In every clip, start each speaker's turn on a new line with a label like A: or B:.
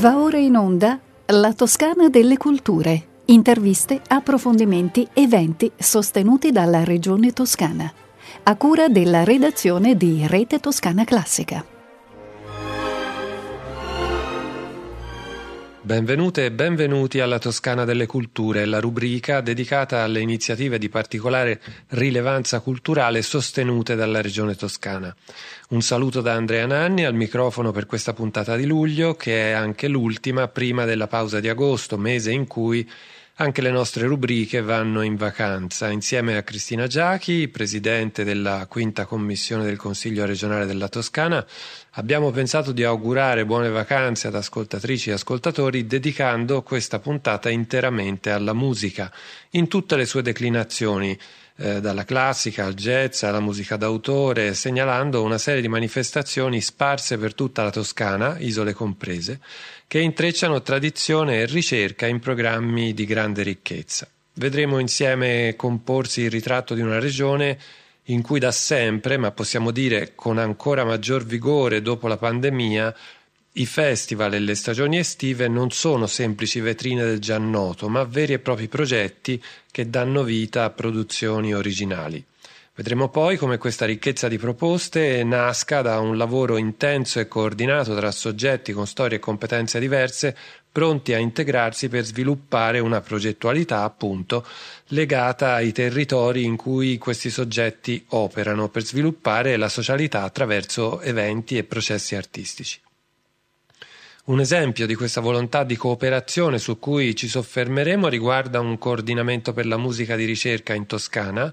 A: Va ora in onda La Toscana delle Culture. Interviste, approfondimenti, eventi sostenuti dalla Regione Toscana. A cura della redazione di Rete Toscana Classica.
B: Benvenute e benvenuti alla Toscana delle Culture, la rubrica dedicata alle iniziative di particolare rilevanza culturale sostenute dalla Regione Toscana. Un saluto da Andrea Nanni al microfono per questa puntata di luglio, che è anche l'ultima prima della pausa di agosto, mese in cui anche le nostre rubriche vanno in vacanza. Insieme a Cristina Giachi, presidente della quinta commissione del Consiglio regionale della Toscana, abbiamo pensato di augurare buone vacanze ad ascoltatrici e ascoltatori dedicando questa puntata interamente alla musica, in tutte le sue declinazioni eh, dalla classica al jazz alla musica d'autore, segnalando una serie di manifestazioni sparse per tutta la Toscana, isole comprese, che intrecciano tradizione e ricerca in programmi di grande ricchezza. Vedremo insieme comporsi il ritratto di una regione in cui da sempre, ma possiamo dire con ancora maggior vigore dopo la pandemia, i festival e le stagioni estive non sono semplici vetrine del già noto, ma veri e propri progetti che danno vita a produzioni originali. Vedremo poi come questa ricchezza di proposte nasca da un lavoro intenso e coordinato tra soggetti con storie e competenze diverse, pronti a integrarsi per sviluppare una progettualità, appunto, legata ai territori in cui questi soggetti operano, per sviluppare la socialità attraverso eventi e processi artistici. Un esempio di questa volontà di cooperazione su cui ci soffermeremo riguarda un coordinamento per la musica di ricerca in Toscana,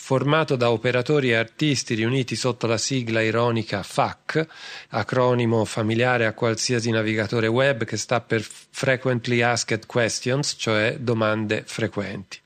B: formato da operatori e artisti riuniti sotto la sigla ironica FAQ, acronimo familiare a qualsiasi navigatore web che sta per Frequently Asked Questions, cioè domande frequenti.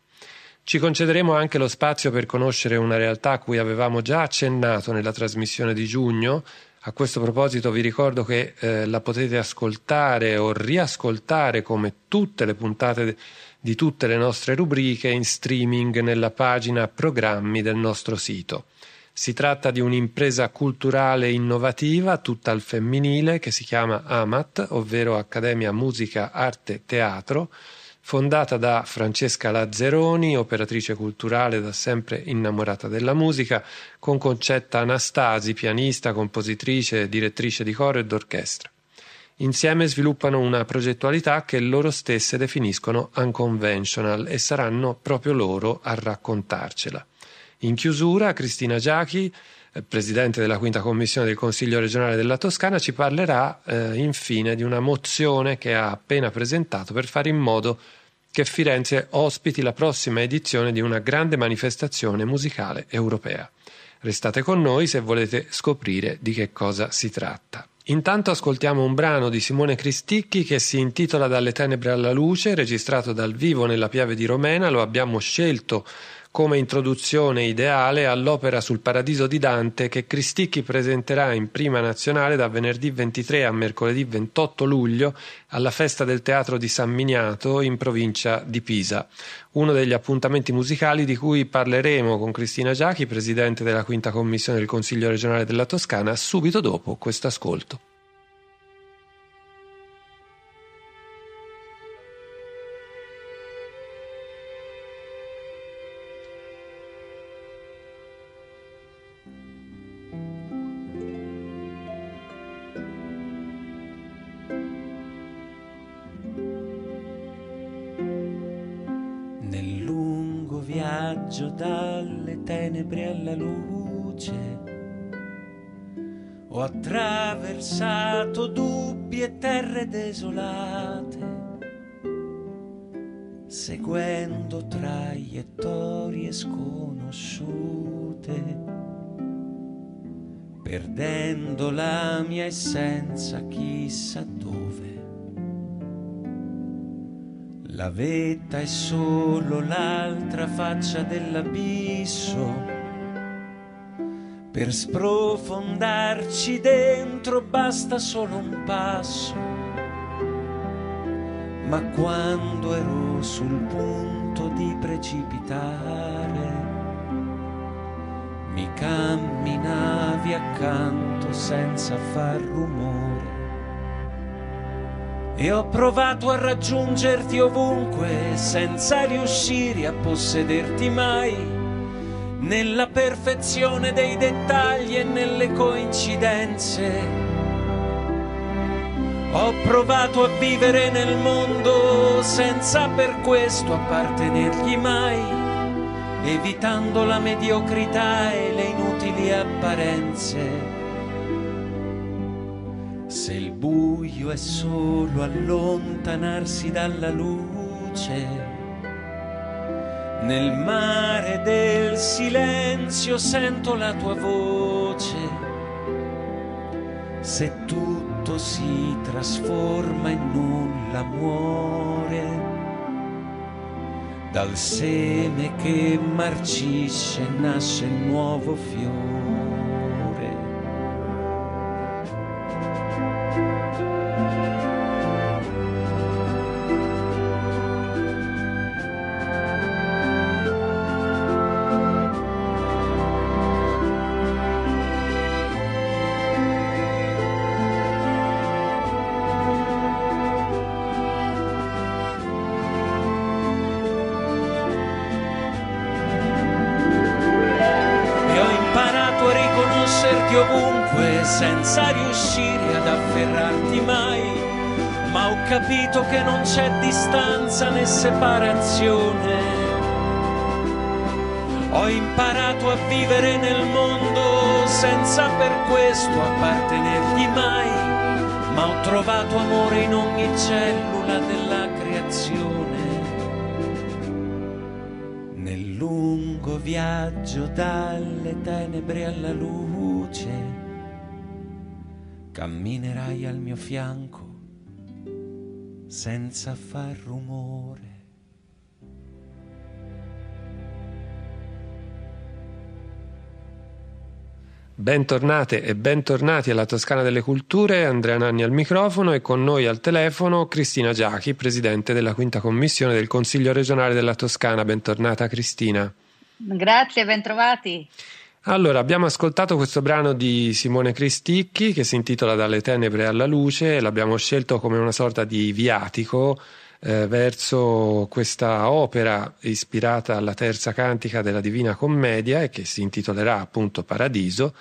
B: Ci concederemo anche lo spazio per conoscere una realtà a cui avevamo già accennato nella trasmissione di giugno, a questo proposito vi ricordo che eh, la potete ascoltare o riascoltare come tutte le puntate di tutte le nostre rubriche in streaming nella pagina programmi del nostro sito. Si tratta di un'impresa culturale innovativa, tutta al femminile, che si chiama AMAT, ovvero Accademia Musica Arte Teatro, fondata da Francesca Lazzeroni, operatrice culturale da sempre innamorata della musica, con Concetta Anastasi, pianista, compositrice, direttrice di coro e d'orchestra. Insieme sviluppano una progettualità che loro stesse definiscono unconventional e saranno proprio loro a raccontarcela. In chiusura, Cristina Giachi, eh, presidente della quinta commissione del Consiglio regionale della Toscana, ci parlerà eh, infine di una mozione che ha appena presentato per fare in modo che Firenze ospiti la prossima edizione di una grande manifestazione musicale europea. Restate con noi se volete scoprire di che cosa si tratta. Intanto ascoltiamo un brano di Simone Cristicchi che si intitola Dalle tenebre alla luce, registrato dal vivo nella Piave di Romena, lo abbiamo scelto come introduzione ideale all'opera sul Paradiso di Dante che Cristicchi presenterà in prima nazionale da venerdì 23 a mercoledì 28 luglio alla festa del Teatro di San Miniato in provincia di Pisa. Uno degli appuntamenti musicali di cui parleremo con Cristina Giachi, presidente della quinta commissione del Consiglio regionale della Toscana, subito dopo questo ascolto.
C: Desolate, seguendo traiettorie sconosciute, perdendo la mia essenza chissà dove. La vetta è solo l'altra faccia dell'abisso. Per sprofondarci dentro basta solo un passo. Ma quando ero sul punto di precipitare, mi camminavi accanto senza far rumore E ho provato a raggiungerti ovunque senza riuscire a possederti mai, nella perfezione dei dettagli e nelle coincidenze. Ho provato a vivere nel mondo senza per questo appartenergli mai, evitando la mediocrità e le inutili apparenze se il buio è solo allontanarsi dalla luce, nel mare del silenzio sento la tua voce. Se tutto si trasforma in nulla muore, dal seme che marcisce nasce il nuovo fiore. Senza riuscire ad afferrarti mai, ma ho capito che non c'è distanza né separazione. Ho imparato a vivere nel mondo senza per questo appartenergli mai, ma ho trovato amore in ogni cellula della creazione. Nel lungo viaggio dalle tenebre alla luce camminerai al mio fianco senza far rumore.
B: Bentornate e bentornati alla Toscana delle Culture, Andrea Nanni al microfono e con noi al telefono Cristina Giachi, Presidente della Quinta Commissione del Consiglio regionale della Toscana. Bentornata Cristina.
D: Grazie, bentrovati.
B: Allora, abbiamo ascoltato questo brano di Simone Cristicchi che si intitola Dalle tenebre alla luce l'abbiamo scelto come una sorta di viatico eh, verso questa opera ispirata alla terza cantica della Divina Commedia e che si intitolerà appunto Paradiso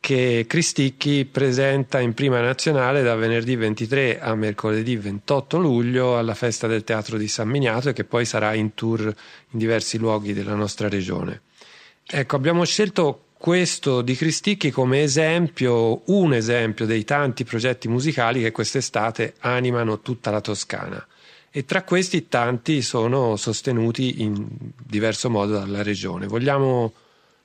B: che Cristicchi presenta in prima nazionale da venerdì 23 a mercoledì 28 luglio alla festa del Teatro di San Miniato e che poi sarà in tour in diversi luoghi della nostra regione. Ecco, abbiamo scelto questo di Cristicchi come esempio, un esempio dei tanti progetti musicali che quest'estate animano tutta la Toscana e tra questi tanti sono sostenuti in diverso modo dalla regione. Vogliamo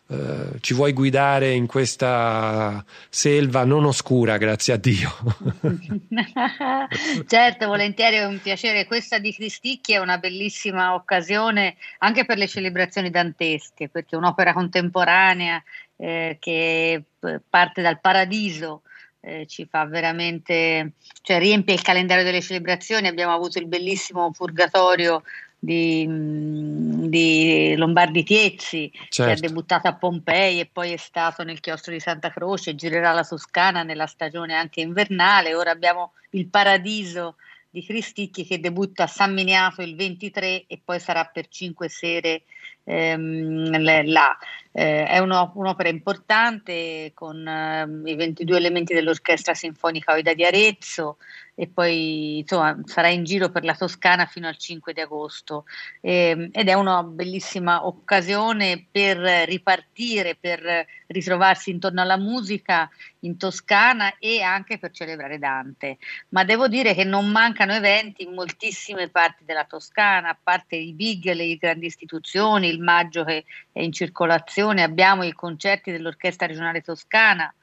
B: Uh, ci vuoi guidare in questa selva non oscura, grazie a Dio.
D: certo, volentieri è un piacere. Questa di Cristicchi è una bellissima occasione anche per le celebrazioni dantesche, perché è un'opera contemporanea eh, che parte dal paradiso. Eh, ci fa veramente, cioè riempie il calendario delle celebrazioni. Abbiamo avuto il bellissimo Purgatorio di, di Lombardi Tiezzi, certo. che è certo. debuttato a Pompei e poi è stato nel chiostro di Santa Croce, girerà la Toscana nella stagione anche invernale. Ora abbiamo il Paradiso di Cristicchi che debutta a San Miniato il 23 e poi sarà per cinque sere ehm, là. Eh, è uno, un'opera importante con eh, i 22 elementi dell'Orchestra Sinfonica Oida di Arezzo e poi insomma sarà in giro per la Toscana fino al 5 di agosto eh, ed è una bellissima occasione per ripartire, per ritrovarsi intorno alla musica in Toscana e anche per celebrare Dante. Ma devo dire che non mancano eventi in moltissime parti della Toscana, a parte i big, le grandi istituzioni, il maggio che è in circolazione, abbiamo i concerti dell'Orchestra regionale toscana,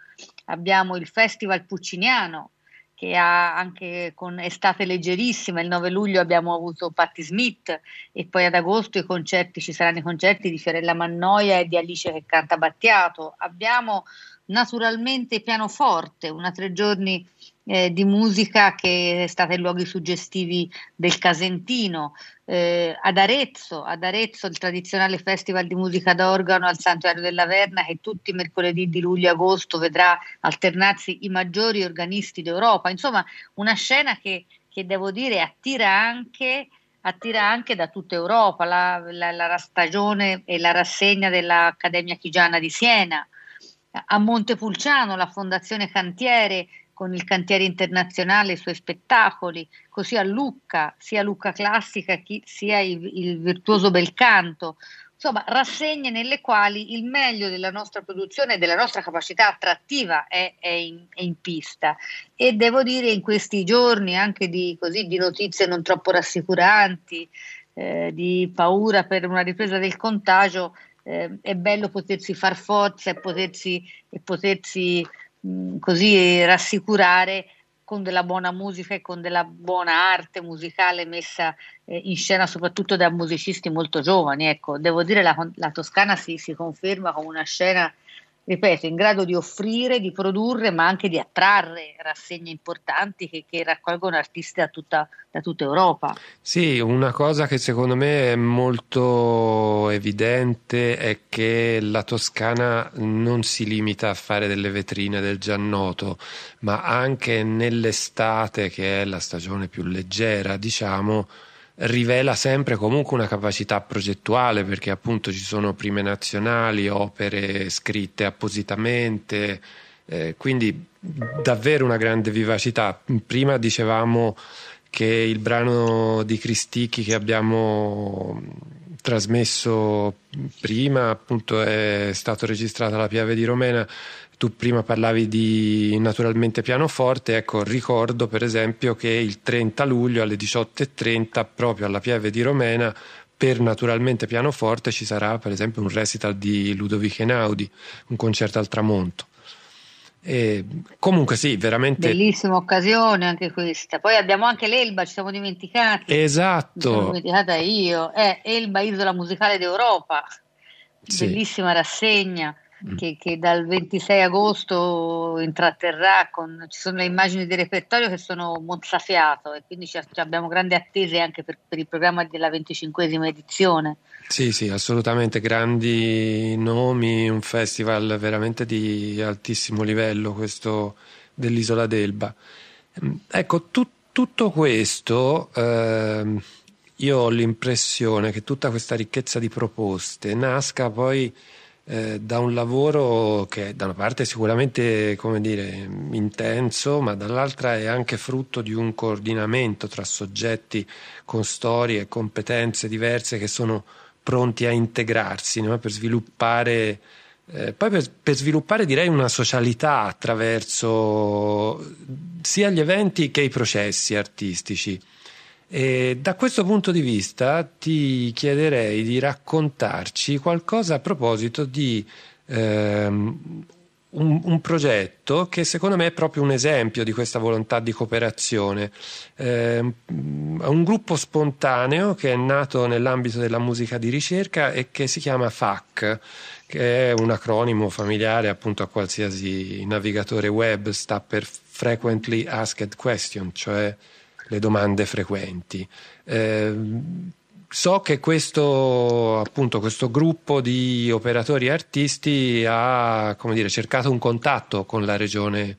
D: abbiamo il Festival Pucciniano che ha anche con estate leggerissima, il 9 luglio abbiamo avuto Patti Smith e poi ad agosto concerti, ci saranno i concerti di Fiorella Mannoia e di Alice che canta Battiato. Abbiamo naturalmente pianoforte, una tre giorni eh, di musica che è stata in luoghi suggestivi del Casentino, eh, ad Arezzo, ad Arezzo il tradizionale festival di musica d'organo al Santuario della Verna che tutti i mercoledì di luglio e agosto vedrà alternarsi i maggiori organisti d'Europa, insomma una scena che che devo dire attira anche, attira anche da tutta Europa, la, la, la stagione e la rassegna dell'Accademia Chigiana di Siena, a Montepulciano la Fondazione Cantiere con il Cantiere Internazionale i suoi spettacoli, così a Lucca, sia Lucca Classica sia il, il Virtuoso Bel Canto, insomma rassegne nelle quali il meglio della nostra produzione e della nostra capacità attrattiva è, è, in, è, in, pista. E devo dire in questi giorni anche di, così, di notizie non troppo rassicuranti, eh, di paura per una ripresa del contagio, eh, è bello potersi far forza e potersi, e potersi mh, così rassicurare con della buona musica e con della buona arte musicale messa eh, in scena soprattutto da musicisti molto giovani. Ecco, devo dire la, la Toscana si, si conferma come una scena ripeto, in grado di offrire, di produrre, ma anche di attrarre rassegne importanti che, che raccolgono artisti da tutta, da tutta, Europa.
B: Sì, una cosa che secondo me è molto evidente è che la Toscana non si limita a fare delle vetrine del Giannoto, ma anche nell'estate, che è la stagione più leggera, diciamo, rivela sempre comunque una capacità progettuale perché appunto ci sono prime nazionali, opere scritte appositamente, eh, quindi davvero una grande vivacità. Prima dicevamo che il brano di Cristicchi che abbiamo trasmesso prima appunto è stato registrato alla Piave di Romena tu prima parlavi di naturalmente pianoforte, ecco ricordo per esempio che il 30 luglio alle 18.30 proprio alla Pieve di Romena per naturalmente pianoforte ci sarà per esempio un recital di Ludovico Einaudi, un concerto al tramonto. E comunque sì, veramente...
D: Bellissima occasione anche questa. Poi abbiamo anche l'Elba, ci siamo dimenticati.
B: Esatto.
D: Mi sono dimenticata io. È Elba, Isola Musicale d'Europa. Sì. Bellissima rassegna. Che, che, dal 26 agosto intratterrà con, ci sono le immagini di repertorio che sono mozzafiato e quindi ci, abbiamo grandi attese anche per, per il programma della 25esima edizione.
B: Sì, sì, assolutamente grandi nomi, un festival veramente di altissimo livello questo dell'isola d'Elba. Mm, ecco, tu, tutto questo eh, io ho l'impressione che tutta questa ricchezza di proposte nasca poi eh, da un lavoro che da una parte è sicuramente dire, intenso, ma dall'altra è anche frutto di un coordinamento tra soggetti con storie e competenze diverse che sono pronti a integrarsi no? per sviluppare. Eh, poi per, per, sviluppare direi una socialità attraverso sia gli eventi che i processi artistici. E da questo punto di vista ti chiederei di raccontarci qualcosa a proposito di ehm, un, un, progetto che secondo me è proprio un esempio di questa volontà di cooperazione. Eh, un gruppo spontaneo che è nato nell'ambito della musica di ricerca e che si chiama FAC, che è un acronimo familiare appunto a qualsiasi navigatore web, sta per Frequently Asked Question, cioè le domande frequenti. Eh, so che questo, appunto, questo gruppo di operatori artisti ha dire, cercato un contatto con la regione.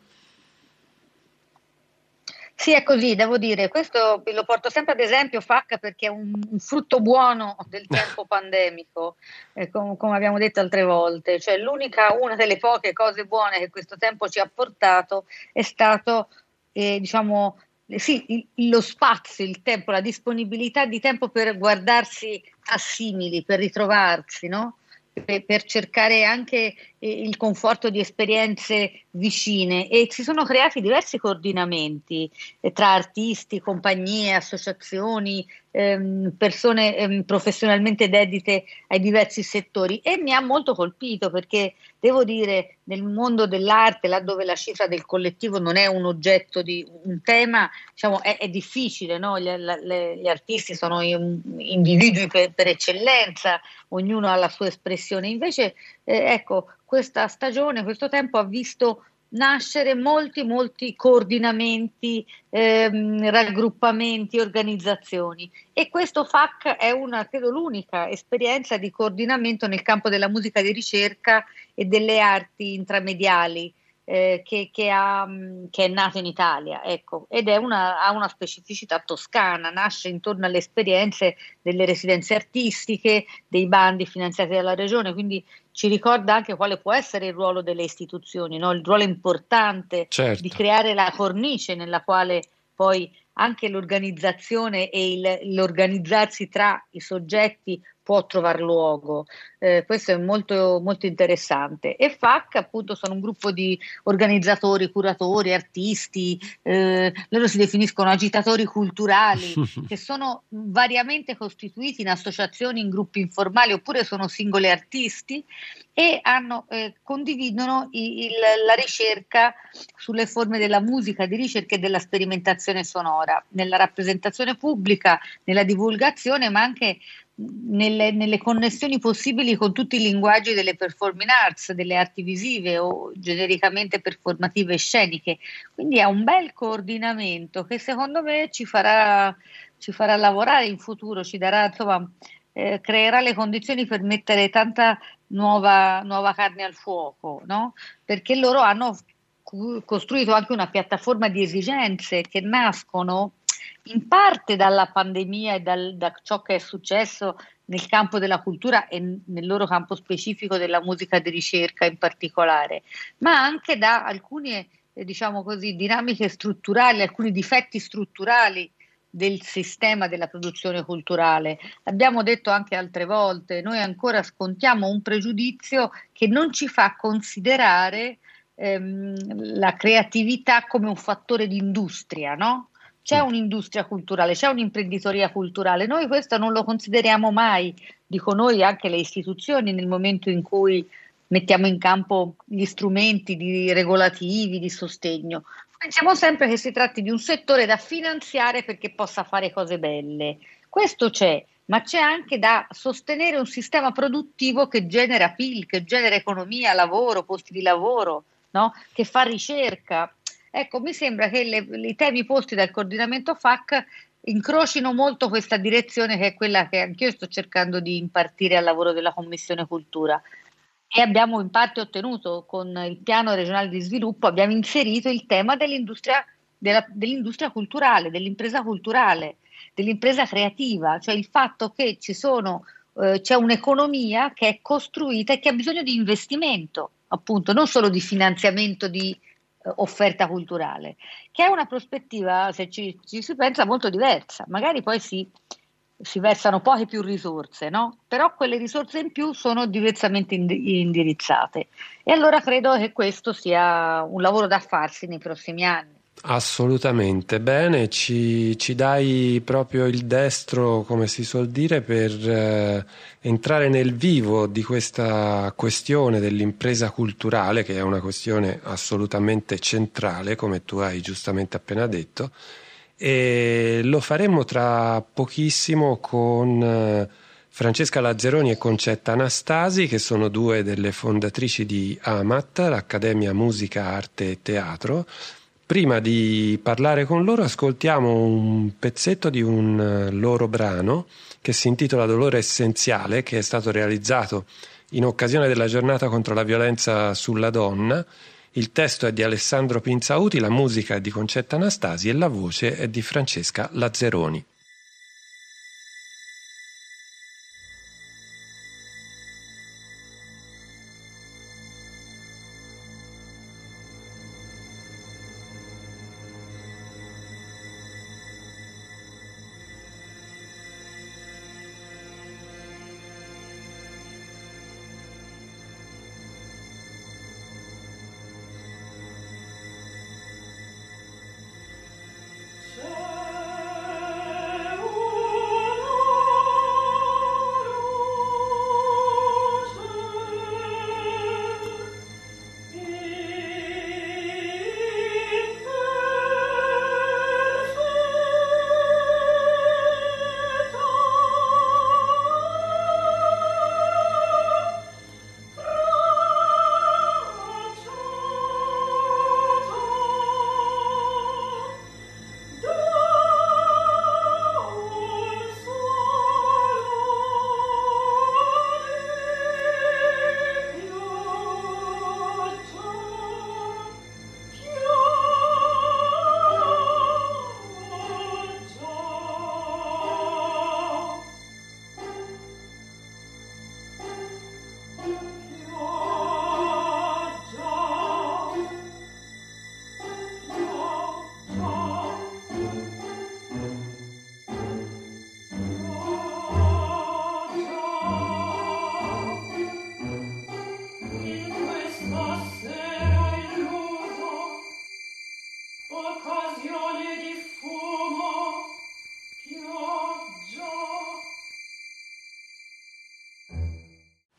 D: Sì, è così, devo dire, questo lo porto sempre ad esempio FAC perché è un, un frutto buono del tempo pandemico, eh, com, come abbiamo detto altre volte, cioè l'unica, una delle poche cose buone che questo tempo ci ha portato è stato, eh, diciamo, sì, lo spazio, il tempo, la disponibilità di tempo per guardarsi a simili, per ritrovarsi, no? per, per cercare anche il conforto di esperienze vicine. E si sono creati diversi coordinamenti eh, tra artisti, compagnie, associazioni, ehm, persone ehm, professionalmente dedite ai diversi settori. E mi ha molto colpito perché devo dire nel mondo dell'arte, laddove la cifra del collettivo non è un oggetto di un tema, diciamo, è, è difficile, no? gli, le, gli, artisti sono individui per, per, eccellenza, ognuno ha la sua espressione, invece eh, ecco, questa stagione, questo tempo ha visto nascere molti, molti coordinamenti, ehm, raggruppamenti, organizzazioni. E questo FAC è una, credo, l'unica esperienza di coordinamento nel campo della musica di ricerca e delle arti intramediali eh, che, che, ha, mm, che, è nato in Italia, ecco, ed una, ha una specificità toscana, nasce intorno alle esperienze delle residenze artistiche, dei bandi finanziati dalla regione, quindi ci ricorda anche quale può essere il ruolo delle istituzioni, no? il ruolo importante certo. di creare la cornice nella quale poi anche l'organizzazione e il, l'organizzarsi tra i soggetti può trovare luogo. Eh, questo è molto, molto interessante. E FAC appunto sono un gruppo di organizzatori, curatori, artisti, eh, loro si definiscono agitatori culturali, che sono variamente costituiti in associazioni, in gruppi informali oppure sono singoli artisti e hanno, eh, condividono il, il, la ricerca sulle forme della musica, di ricerca e della sperimentazione sonora, nella rappresentazione pubblica, nella divulgazione, ma anche nelle, nelle, connessioni possibili con tutti i linguaggi delle performing arts, delle arti visive o genericamente performative e sceniche. Quindi è un bel coordinamento che secondo me ci farà, ci farà lavorare in futuro, ci darà, insomma, eh, creerà le condizioni per mettere tanta nuova, nuova carne al fuoco, no? perché loro hanno costruito anche una piattaforma di esigenze che nascono in parte dalla pandemia e dal, da ciò che è successo nel campo della cultura e nel loro campo specifico della musica di ricerca in particolare, ma anche da alcune eh, diciamo così, dinamiche strutturali, alcuni difetti strutturali del sistema della produzione culturale. Abbiamo detto anche altre volte, noi ancora scontiamo un pregiudizio che non ci fa considerare ehm, la creatività come un fattore di industria, no? C'è mm. un'industria culturale, c'è un'imprenditoria culturale. Noi questo non lo consideriamo mai, dico noi anche le istituzioni nel momento in cui mettiamo in campo gli strumenti di regolativi, di sostegno. Pensiamo sempre che si tratti di un settore da finanziare perché possa fare cose belle. Questo c'è, ma c'è anche da sostenere un sistema produttivo che genera PIL, che genera economia, lavoro, posti di lavoro, no? che fa ricerca, Ecco, mi sembra che le, i temi posti dal coordinamento FAC incrocino molto questa direzione che è quella che anch'io sto cercando di impartire al lavoro della Commissione Cultura. E abbiamo in parte ottenuto con il piano regionale di sviluppo, abbiamo inserito il tema dell'industria, della, dell'industria culturale, dell'impresa culturale, dell'impresa creativa, cioè il fatto che ci sono, eh, c'è un'economia che è costruita e che ha bisogno di investimento, appunto, non solo di finanziamento di offerta culturale, che è una prospettiva, se ci, ci si pensa, molto diversa. Magari poi si, si versano poche più risorse, no? però quelle risorse in più sono diversamente indirizzate. E allora credo che questo sia un lavoro da farsi nei prossimi anni.
B: Assolutamente, bene, ci, ci, dai proprio il destro, come si suol dire, per eh, entrare nel vivo di questa questione dell'impresa culturale, che è una questione assolutamente centrale, come tu hai giustamente appena detto, e lo faremo tra pochissimo con eh, Francesca Lazzeroni e Concetta Anastasi, che sono due delle fondatrici di AMAT, l'Accademia Musica, Arte e Teatro Prima di parlare con loro ascoltiamo un pezzetto di un eh, loro brano che si intitola Dolore essenziale, che è stato realizzato in occasione della giornata contro la violenza sulla donna. Il testo è di Alessandro Pinzauti, la musica è di Concetta Anastasi e la voce è di Francesca Lazzeroni.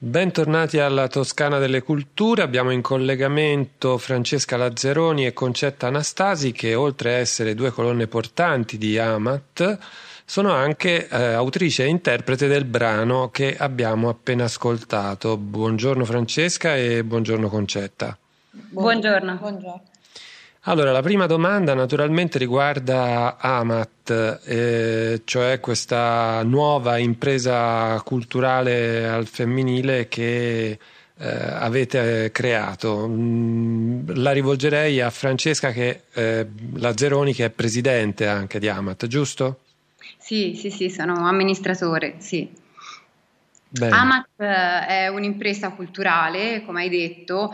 B: Bentornati alla Toscana delle Culture, abbiamo in collegamento Francesca Lazzeroni e Concetta Anastasi che oltre a essere due colonne portanti di Amat sono anche eh, autrice e interprete del brano che abbiamo appena ascoltato. Buongiorno Francesca e buongiorno Concetta.
E: Buongiorno. buongiorno.
B: Allora, la prima domanda naturalmente riguarda Amat, eh, cioè questa nuova impresa culturale al femminile che eh, avete creato. Mm, la rivolgerei a Francesca che, eh, Lazzeroni, che è presidente anche di Amat, giusto?
E: Sì, sì, sì, sono amministratore, sì. Bene. Amat eh, è un'impresa culturale, come hai detto,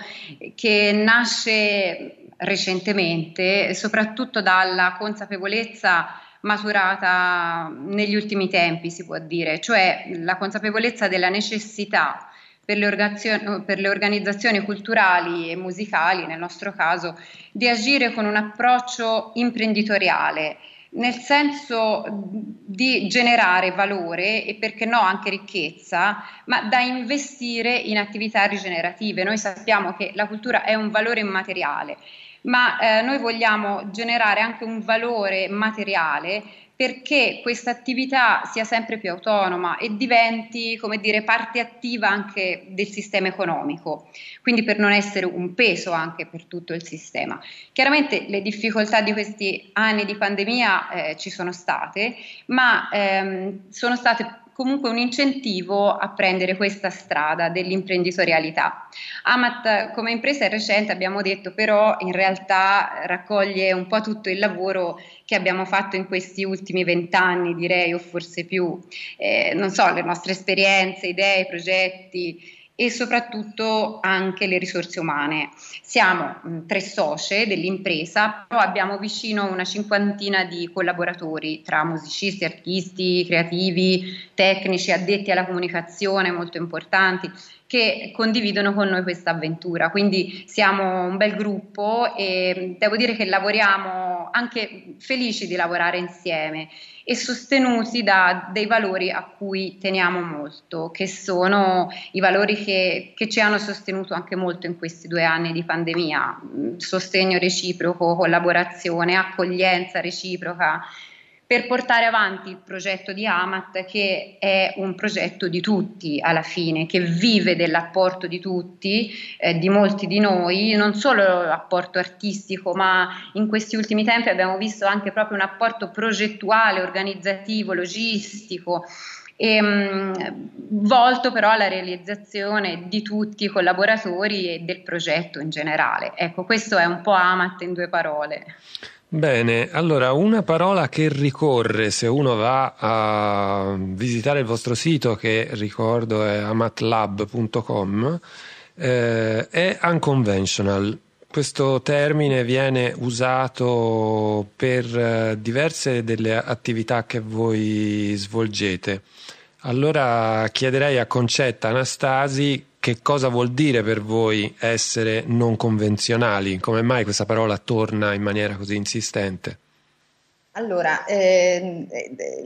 E: che nasce recentemente, soprattutto dalla consapevolezza maturata negli ultimi tempi, si può dire, cioè la consapevolezza della necessità per le, per le, organizzazioni culturali e musicali, nel nostro caso, di agire con un approccio imprenditoriale nel senso di generare valore e perché no anche ricchezza, ma da investire in attività rigenerative. Noi sappiamo che la cultura è un valore immateriale, ma eh, noi vogliamo generare anche un valore materiale perché questa attività sia sempre più autonoma e diventi, come dire, parte attiva anche del sistema economico, quindi per non essere un peso anche per tutto il sistema. Chiaramente le difficoltà di questi anni di pandemia eh, ci sono state, ma ehm, sono state comunque un incentivo a prendere questa strada dell'imprenditorialità. Amat come impresa è recente, abbiamo detto, però in realtà raccoglie un po' tutto il lavoro che abbiamo fatto in questi ultimi vent'anni, direi, o forse più. Eh, non so, le nostre esperienze, idee, progetti e soprattutto anche le risorse umane. Siamo mh, tre socie dell'impresa, però abbiamo vicino una cinquantina di collaboratori tra musicisti, artisti, creativi, tecnici, addetti alla comunicazione molto importanti che condividono con noi questa avventura. Quindi siamo un bel gruppo e devo dire che lavoriamo anche felici di lavorare insieme e sostenuti da dei valori a cui teniamo molto, che sono i valori che, che ci hanno sostenuto anche molto in questi due anni di pandemia, sostegno reciproco, collaborazione, accoglienza reciproca per portare avanti il progetto di Amat che è un progetto di tutti alla fine, che vive dell'apporto di tutti, eh, di molti di noi, non solo l'apporto artistico, ma in questi ultimi tempi abbiamo visto anche proprio un apporto progettuale, organizzativo, logistico. E, mh, volto però alla realizzazione di tutti i collaboratori e del progetto in generale. Ecco, questo è un po' Amat in due parole.
B: Bene, allora una parola che ricorre se uno va a visitare il vostro sito, che ricordo è amatlab.com, eh, è unconventional. Questo termine viene usato per eh, diverse delle attività che voi svolgete. Allora chiederei a Concetta Anastasi che cosa vuol dire per voi essere non convenzionali? Come mai questa parola torna in maniera così insistente?
F: Allora, eh,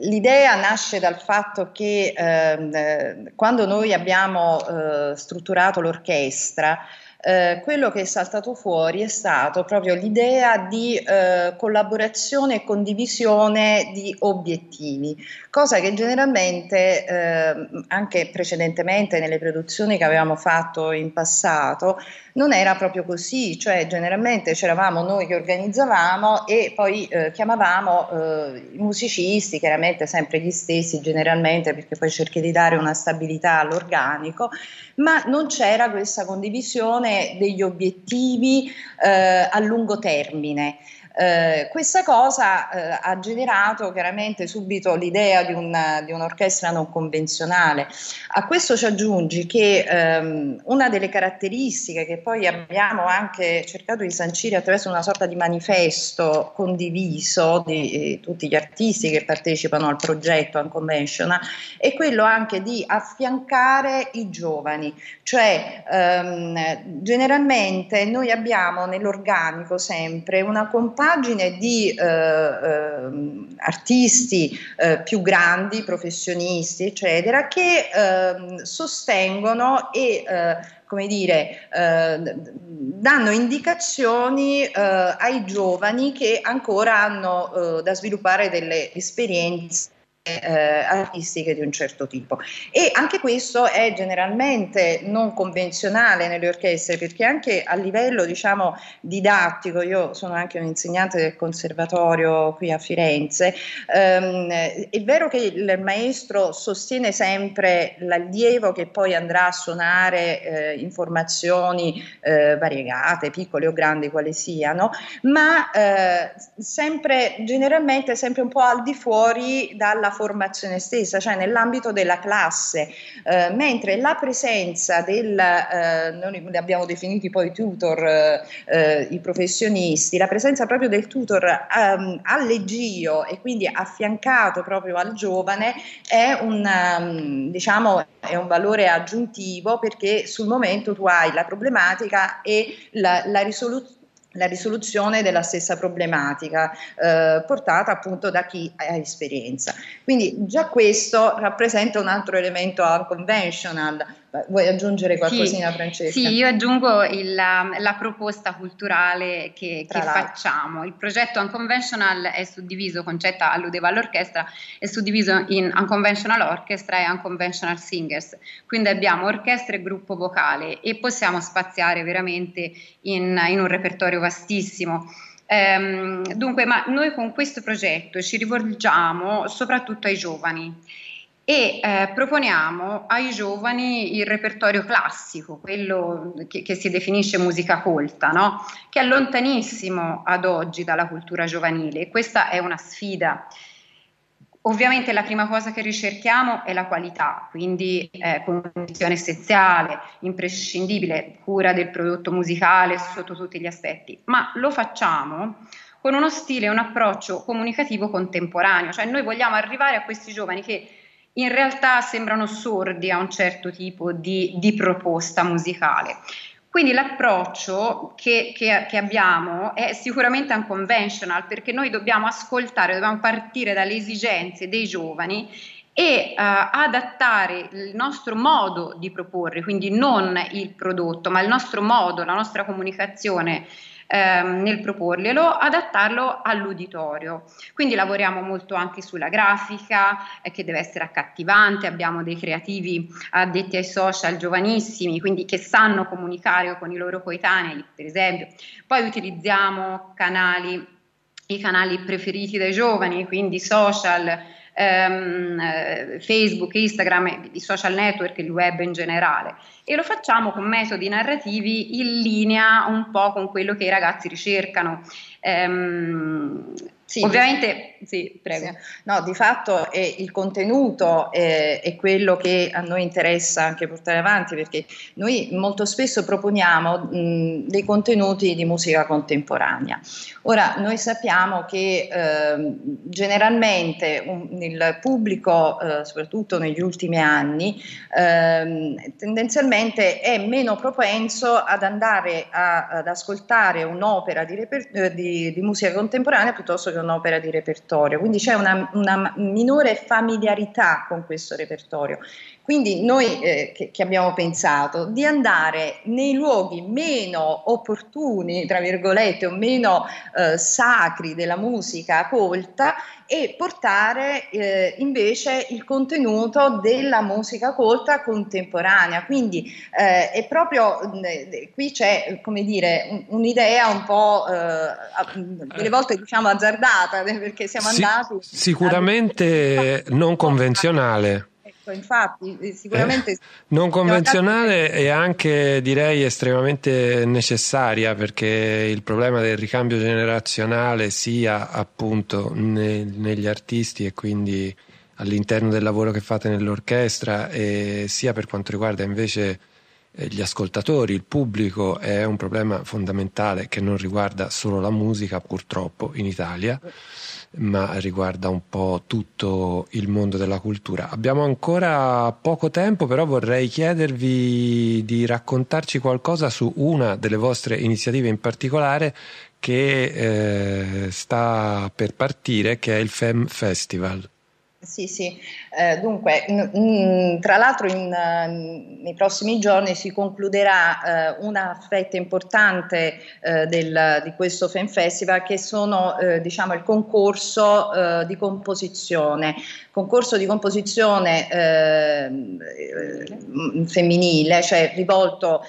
F: l'idea nasce dal fatto che eh, quando noi abbiamo eh, strutturato l'orchestra, eh, quello che è saltato fuori è stato proprio l'idea di eh, collaborazione e condivisione di obiettivi, cosa che generalmente eh, anche precedentemente nelle produzioni che avevamo fatto in passato non era proprio così, cioè generalmente c'eravamo noi che organizzavamo e poi eh, chiamavamo eh, i musicisti, chiaramente sempre gli stessi generalmente perché poi cerchi di dare una stabilità all'organico, ma non c'era questa condivisione degli obiettivi eh, a lungo termine. Eh, questa cosa eh, ha generato chiaramente subito l'idea di, una, di, un'orchestra non convenzionale. A questo ci aggiungi che ehm, una delle caratteristiche che poi abbiamo anche cercato di sancire attraverso una sorta di manifesto condiviso di eh, tutti gli artisti che partecipano al progetto Unconventional è quello anche di affiancare i giovani, cioè ehm, generalmente noi abbiamo nell'organico sempre una compagna un'immagine di eh, eh, artisti eh, più grandi, professionisti, eccetera, che ehm, sostengono e come dire, eh, danno indicazioni eh, ai giovani che ancora hanno eh, da sviluppare delle esperienze eh, artistiche di un certo tipo. E anche questo è generalmente non convenzionale nelle orchestre, perché anche a livello diciamo didattico, io sono anche un insegnante del conservatorio qui a Firenze, ehm, è vero che il maestro sostiene sempre l'allievo che poi andrà a suonare eh, informazioni eh, variegate, piccole o grandi quali siano, ma eh, sempre generalmente sempre un po' al di fuori dalla formazione stessa, cioè nell'ambito della classe, eh, mentre la presenza del, eh, noi li abbiamo definiti poi tutor, eh, eh, i professionisti, la presenza proprio del tutor ehm, allegio e quindi affiancato proprio al giovane è un, um, diciamo, è un valore aggiuntivo perché sul momento tu hai la problematica e la, la risoluzione la risoluzione della stessa problematica eh, portata appunto da chi ha esperienza. Quindi già questo rappresenta un altro elemento unconventional Vuoi aggiungere qualcosina,
E: sì,
F: Francesca?
E: Sì, io aggiungo il, la proposta culturale che, che facciamo. Il progetto Unconventional è suddiviso, Concetta alludeva all'orchestra, è suddiviso in Unconventional Orchestra e Unconventional Singers. Quindi abbiamo orchestra e gruppo vocale e possiamo spaziare veramente in, in un repertorio vastissimo. Ehm, dunque, ma noi con questo progetto ci rivolgiamo soprattutto ai giovani e eh, proponiamo ai giovani il repertorio classico, quello che, che si definisce musica colta, no? che è lontanissimo ad oggi dalla cultura giovanile questa è una sfida. Ovviamente la prima cosa che ricerchiamo è la qualità, quindi eh, condizione essenziale, imprescindibile, cura del prodotto musicale sotto tutti gli aspetti, ma lo facciamo con uno stile un approccio comunicativo contemporaneo, cioè noi vogliamo arrivare a questi giovani che in realtà sembrano sordi a un certo tipo di, di proposta musicale. Quindi l'approccio che, che, che, abbiamo è sicuramente unconventional perché noi dobbiamo ascoltare, dobbiamo partire dalle esigenze dei giovani e uh, adattare il nostro modo di proporre, quindi non il prodotto, ma il nostro modo, la nostra comunicazione ehm, nel proporglielo, adattarlo all'uditorio. Quindi lavoriamo molto anche sulla grafica eh, che deve essere accattivante, abbiamo dei creativi addetti ai social giovanissimi, quindi che sanno comunicare con i loro coetanei, per esempio. Poi utilizziamo canali i canali preferiti dai giovani, quindi social, ehm, eh, Facebook, Instagram, i social network, il web in generale. E lo facciamo con metodi narrativi in linea un po' con quello che i ragazzi ricercano. Ehm, sì, Ovviamente, sì, prego. Sì.
F: No, di fatto è il contenuto è, è, quello che a noi interessa anche portare avanti perché noi molto spesso proponiamo mh, dei contenuti di musica contemporanea. Ora, noi sappiamo che eh, generalmente un, il pubblico, eh, soprattutto negli ultimi anni, eh, tendenzialmente è meno propenso ad andare a, ad ascoltare un'opera di, reper- eh, di, di musica contemporanea piuttosto che un'opera di repertorio, quindi c'è una, una minore familiarità con questo repertorio. Quindi noi eh, che, che, abbiamo pensato di andare nei luoghi meno opportuni, tra virgolette, o meno eh, sacri della musica colta e portare eh, invece il contenuto della musica colta contemporanea. Quindi eh, è proprio eh, qui c'è come dire un'idea un po' eh, delle volte diciamo azzardata perché siamo andati
B: sicuramente a... non convenzionale
F: Ecco, infatti, eh, sicuramente... Eh,
B: non convenzionale e anche direi estremamente necessaria perché il problema del ricambio generazionale sia appunto ne, negli artisti e quindi all'interno del lavoro che fate nell'orchestra e sia per quanto riguarda invece eh, gli ascoltatori, il pubblico è un problema fondamentale che non riguarda solo la musica purtroppo in Italia ma riguarda un po' tutto il mondo della cultura. Abbiamo ancora poco tempo, però vorrei chiedervi di raccontarci qualcosa su una delle vostre iniziative in particolare che eh, sta per partire, che è il FEM Festival.
F: Sì, sì, eh, dunque, n- n- tra l'altro in, nei prossimi giorni si concluderà uh, una fetta importante uh, del, di questo Fem Festival che sono diciamo, il concorso di composizione, concorso di composizione femminile, cioè rivolto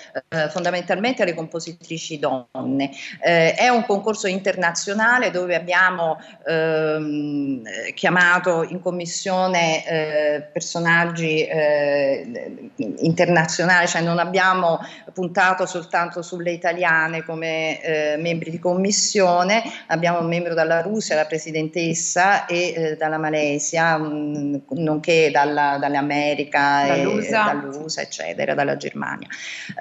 F: fondamentalmente alle compositrici donne. è un concorso internazionale dove abbiamo ehm, chiamato in commissione eh, personaggi eh, internazionali, cioè non abbiamo puntato soltanto sulle italiane come eh, membri di commissione, abbiamo un membro dalla Russia, la presidentessa e eh, dalla Malesia, mh, nonché dalla, dall'America, dall'USA. E, dall'USA, eccetera, dalla Germania.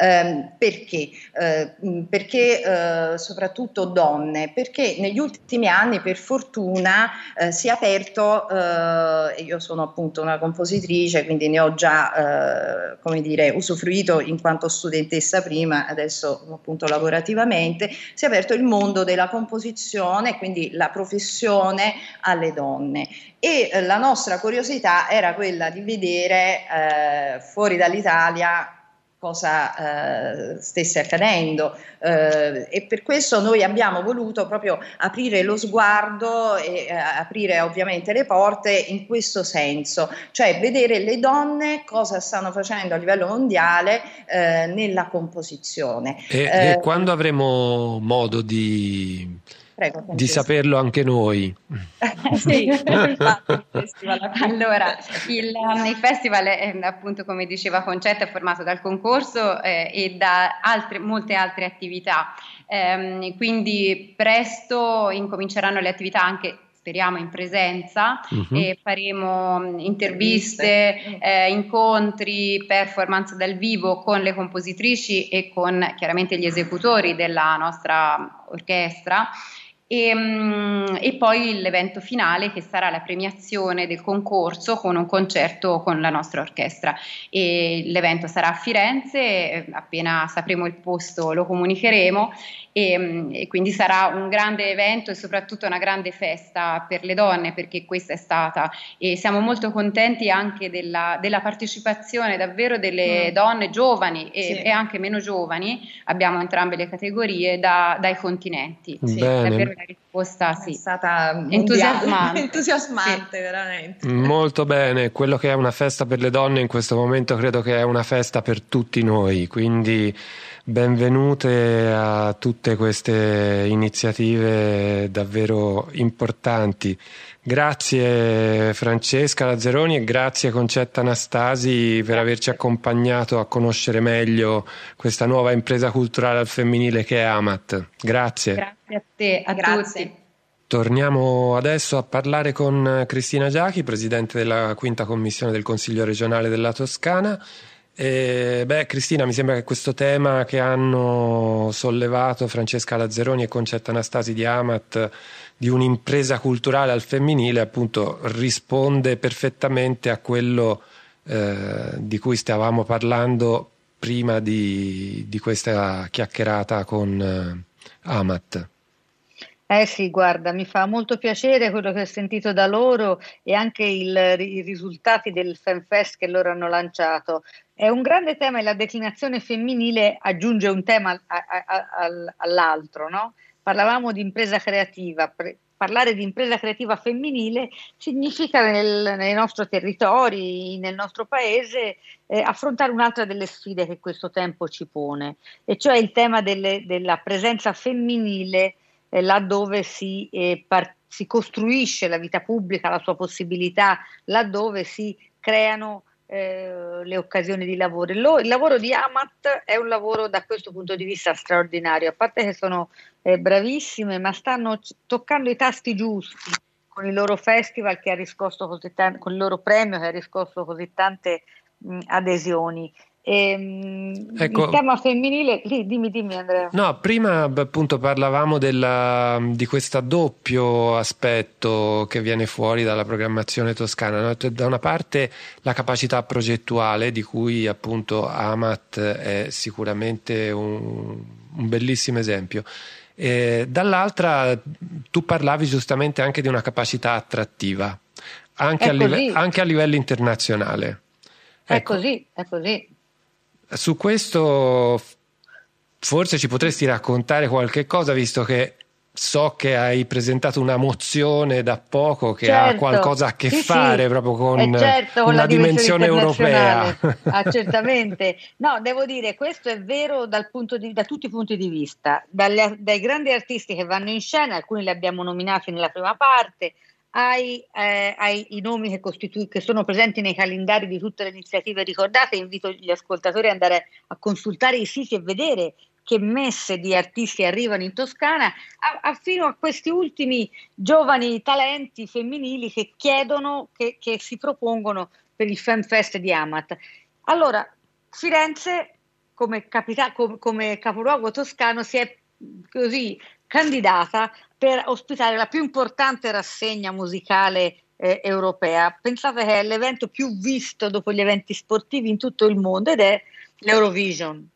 F: Ehm, perché? Eh, perché eh, soprattutto donne? Perché negli ultimi anni per fortuna si è aperto io sono appunto una compositrice, quindi ne ho già, eh, come dire, usufruito in quanto studentessa prima, adesso appunto lavorativamente, si è aperto il mondo della composizione, quindi la professione alle donne. E eh, la nostra curiosità era quella di vedere eh, fuori dall'Italia cosa eh, stesse accadendo eh, e per questo noi abbiamo voluto proprio aprire lo sguardo e eh, aprire ovviamente le porte in questo senso, cioè vedere le donne cosa stanno facendo a livello mondiale eh, nella composizione.
B: E, e eh, quando avremo modo di Prego, di saperlo anche noi.
E: sì, allora, il, il, festival è appunto come diceva Concetta è formato dal concorso eh, e da altre, molte altre attività, eh, quindi presto incominceranno le attività anche speriamo in presenza uh-huh. e faremo interviste, eh, incontri, performance dal vivo con le compositrici e con chiaramente gli esecutori della nostra orchestra e, ehm, e, poi l'evento finale che sarà la premiazione del concorso con un concerto con la nostra orchestra. E l'evento sarà a Firenze, appena sapremo il posto lo comunicheremo e, e, quindi sarà un grande evento e soprattutto una grande festa per le donne perché questa è stata e siamo molto contenti anche della, della partecipazione davvero delle mm. donne giovani e, sì. e, anche meno giovani, abbiamo entrambe le categorie da, dai continenti.
B: Sì, davvero
E: la risposta sì.
F: è stata entusiasmante, entusiasmante sì. veramente.
B: Molto bene, quello che è una festa per le donne in questo momento credo che è una festa per tutti noi, quindi Benvenute a tutte queste iniziative davvero importanti. Grazie Francesca Lazzeroni e grazie Concetta Anastasi per averci accompagnato a conoscere meglio questa nuova impresa culturale al femminile che è Amat. Grazie.
E: Grazie a te, a grazie. tutti.
B: Torniamo adesso a parlare con Cristina Giachi, Presidente della quinta commissione del Consiglio regionale della Toscana. E, beh, Cristina, mi sembra che questo tema che hanno sollevato Francesca Lazzeroni e Concetta Anastasi di Amat di un'impresa culturale al femminile, appunto, risponde perfettamente a quello eh, di cui stavamo parlando prima di, di questa chiacchierata con eh, Amat.
D: Eh sì, guarda, mi fa molto piacere quello che ho sentito da loro e anche il, i risultati del FemFest che loro hanno lanciato. È un grande tema e la declinazione femminile aggiunge un tema a, a, a, all'altro, no? Parlavamo di impresa creativa, pre- parlare di impresa creativa femminile significa nel, nei nostri territori, nel nostro paese, eh, affrontare un'altra delle sfide che questo tempo ci pone, e cioè il tema delle, della presenza femminile eh, laddove si, eh, par- si costruisce la vita pubblica, la sua possibilità, laddove si creano eh, le occasioni di lavoro. Lo, il lavoro di Amat è un lavoro da questo punto di vista straordinario, a parte che sono eh, bravissime, ma stanno c- toccando i tasti giusti con il loro festival che ha riscosso così tante, con il loro premio che ha riscosso così tante mh, adesioni. Ehm, ecco, il tema femminile, dimmi, dimmi Andrea.
B: No, prima appunto parlavamo della, di questo doppio aspetto che viene fuori dalla programmazione toscana. No? Da una parte la capacità progettuale di cui appunto Amat è sicuramente un, un bellissimo esempio E dall'altra tu parlavi giustamente anche di una capacità attrattiva, anche, a, live- anche a, livello internazionale.
D: È ecco, così, è così.
B: Su questo forse ci potresti raccontare qualche cosa, visto che so che hai presentato una mozione da poco che certo. ha qualcosa a che sì, fare sì. proprio con, eh certo, con la dimensione, europea.
D: Ah, certamente. No, devo dire, questo è vero di, da tutti i punti di vista, Dalle, dai grandi artisti che vanno in scena, alcuni li abbiamo nominati nella prima parte, ai, eh, ai nomi che, costitu- che sono presenti nei calendari di tutte le iniziative ricordate, invito gli ascoltatori ad andare a consultare i siti e vedere che messe di artisti arrivano in Toscana, a, a fino a questi ultimi giovani talenti femminili che chiedono, che, che si propongono per il Fan Fest di Amat. Allora, Firenze, come, capita- come, come capoluogo toscano, si è così candidata per ospitare la più importante rassegna musicale eh, europea. Pensate che è l'evento più visto dopo gli eventi sportivi in tutto il mondo ed è l'Eurovision.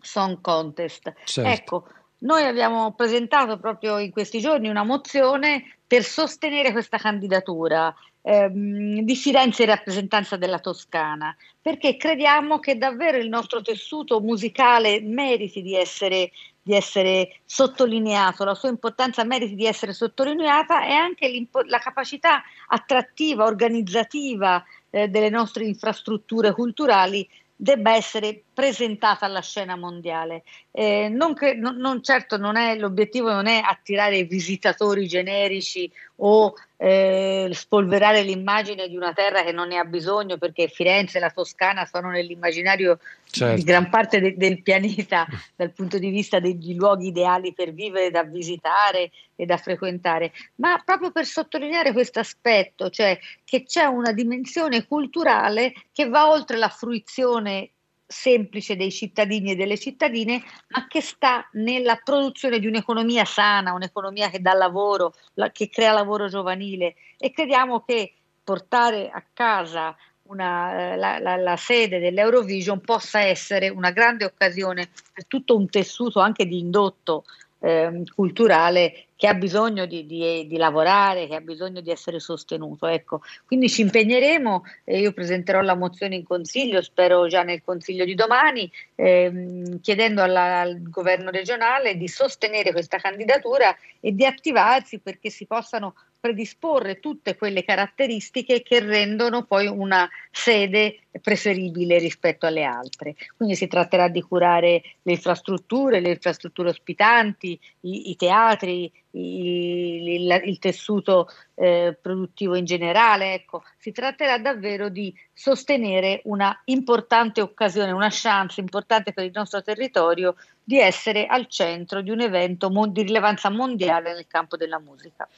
D: Song Contest. Certo. Ecco, noi abbiamo presentato proprio in questi giorni una mozione per sostenere questa candidatura ehm, di Firenze in rappresentanza della Toscana, perché crediamo che davvero il nostro tessuto musicale meriti di essere, di essere sottolineato, la sua importanza meriti di essere sottolineata e anche la capacità attrattiva, organizzativa eh, delle nostre infrastrutture culturali debba essere presentata alla scena mondiale. Eh, non, che, non, non certo non è, l'obiettivo non è attirare visitatori generici o eh, spolverare l'immagine di una terra che non ne ha bisogno perché Firenze e la Toscana sono nell'immaginario certo. di gran parte de- del pianeta dal punto di vista degli luoghi ideali per vivere, da visitare e da frequentare, ma proprio per sottolineare questo aspetto, cioè che c'è una dimensione culturale che va oltre la fruizione semplice dei cittadini e delle cittadine, ma che sta nella produzione di un'economia sana, un'economia che dà lavoro, la, che crea lavoro giovanile. E crediamo che portare a casa una, eh, la, la, la, sede dell'Eurovision possa essere una grande occasione per tutto un tessuto anche di indotto eh, culturale che ha bisogno di, di, di, lavorare, che ha bisogno di essere sostenuto. Ecco. Quindi ci impegneremo, eh, io presenterò la mozione in consiglio, spero già nel consiglio di domani, ehm, chiedendo alla, al governo regionale di sostenere questa candidatura e di attivarsi perché si possano predisporre tutte quelle caratteristiche che rendono poi una sede preferibile rispetto alle altre. Quindi si tratterà di curare le infrastrutture, le infrastrutture ospitanti, i, i teatri, i, il, il, tessuto eh, produttivo in generale. Ecco, si tratterà davvero di sostenere una importante occasione, una chance importante per il nostro territorio di essere al centro di un evento mon- di rilevanza mondiale nel campo della musica.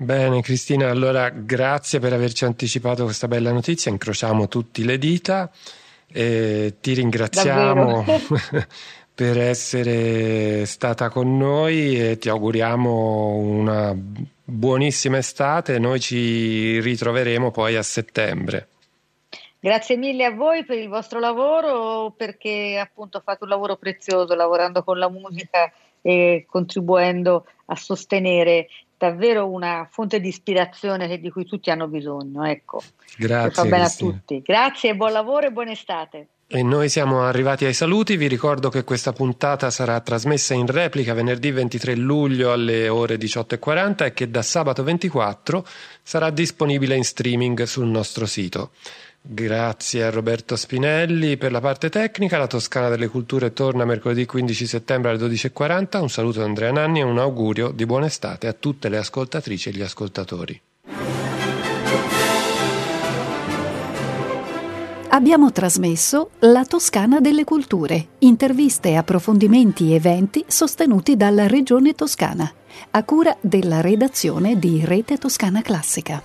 B: Bene Cristina, allora grazie per averci anticipato questa bella notizia, incrociamo tutti le dita e ti ringraziamo per essere stata con noi e ti auguriamo una buonissima estate, noi ci ritroveremo poi a settembre.
D: Grazie mille a voi per il vostro lavoro perché appunto fate un lavoro prezioso lavorando con la musica e contribuendo a sostenere davvero una fonte di ispirazione di cui tutti hanno bisogno. Ecco.
B: Grazie.
D: Fa bene a tutti. Grazie, buon lavoro e buona estate.
B: E noi siamo arrivati ai saluti, vi ricordo che questa puntata sarà trasmessa in replica venerdì 23 luglio alle ore 18.40 e che da sabato 24 sarà disponibile in streaming sul nostro sito. Grazie a Roberto Spinelli per la parte tecnica. La Toscana delle Culture torna mercoledì 15 settembre alle 12.40. Un saluto da Andrea Nanni e un augurio di buona estate a tutte le ascoltatrici e gli ascoltatori.
A: Abbiamo trasmesso La Toscana delle Culture, interviste, approfondimenti e eventi sostenuti dalla Regione Toscana, a cura della redazione di Rete Toscana Classica.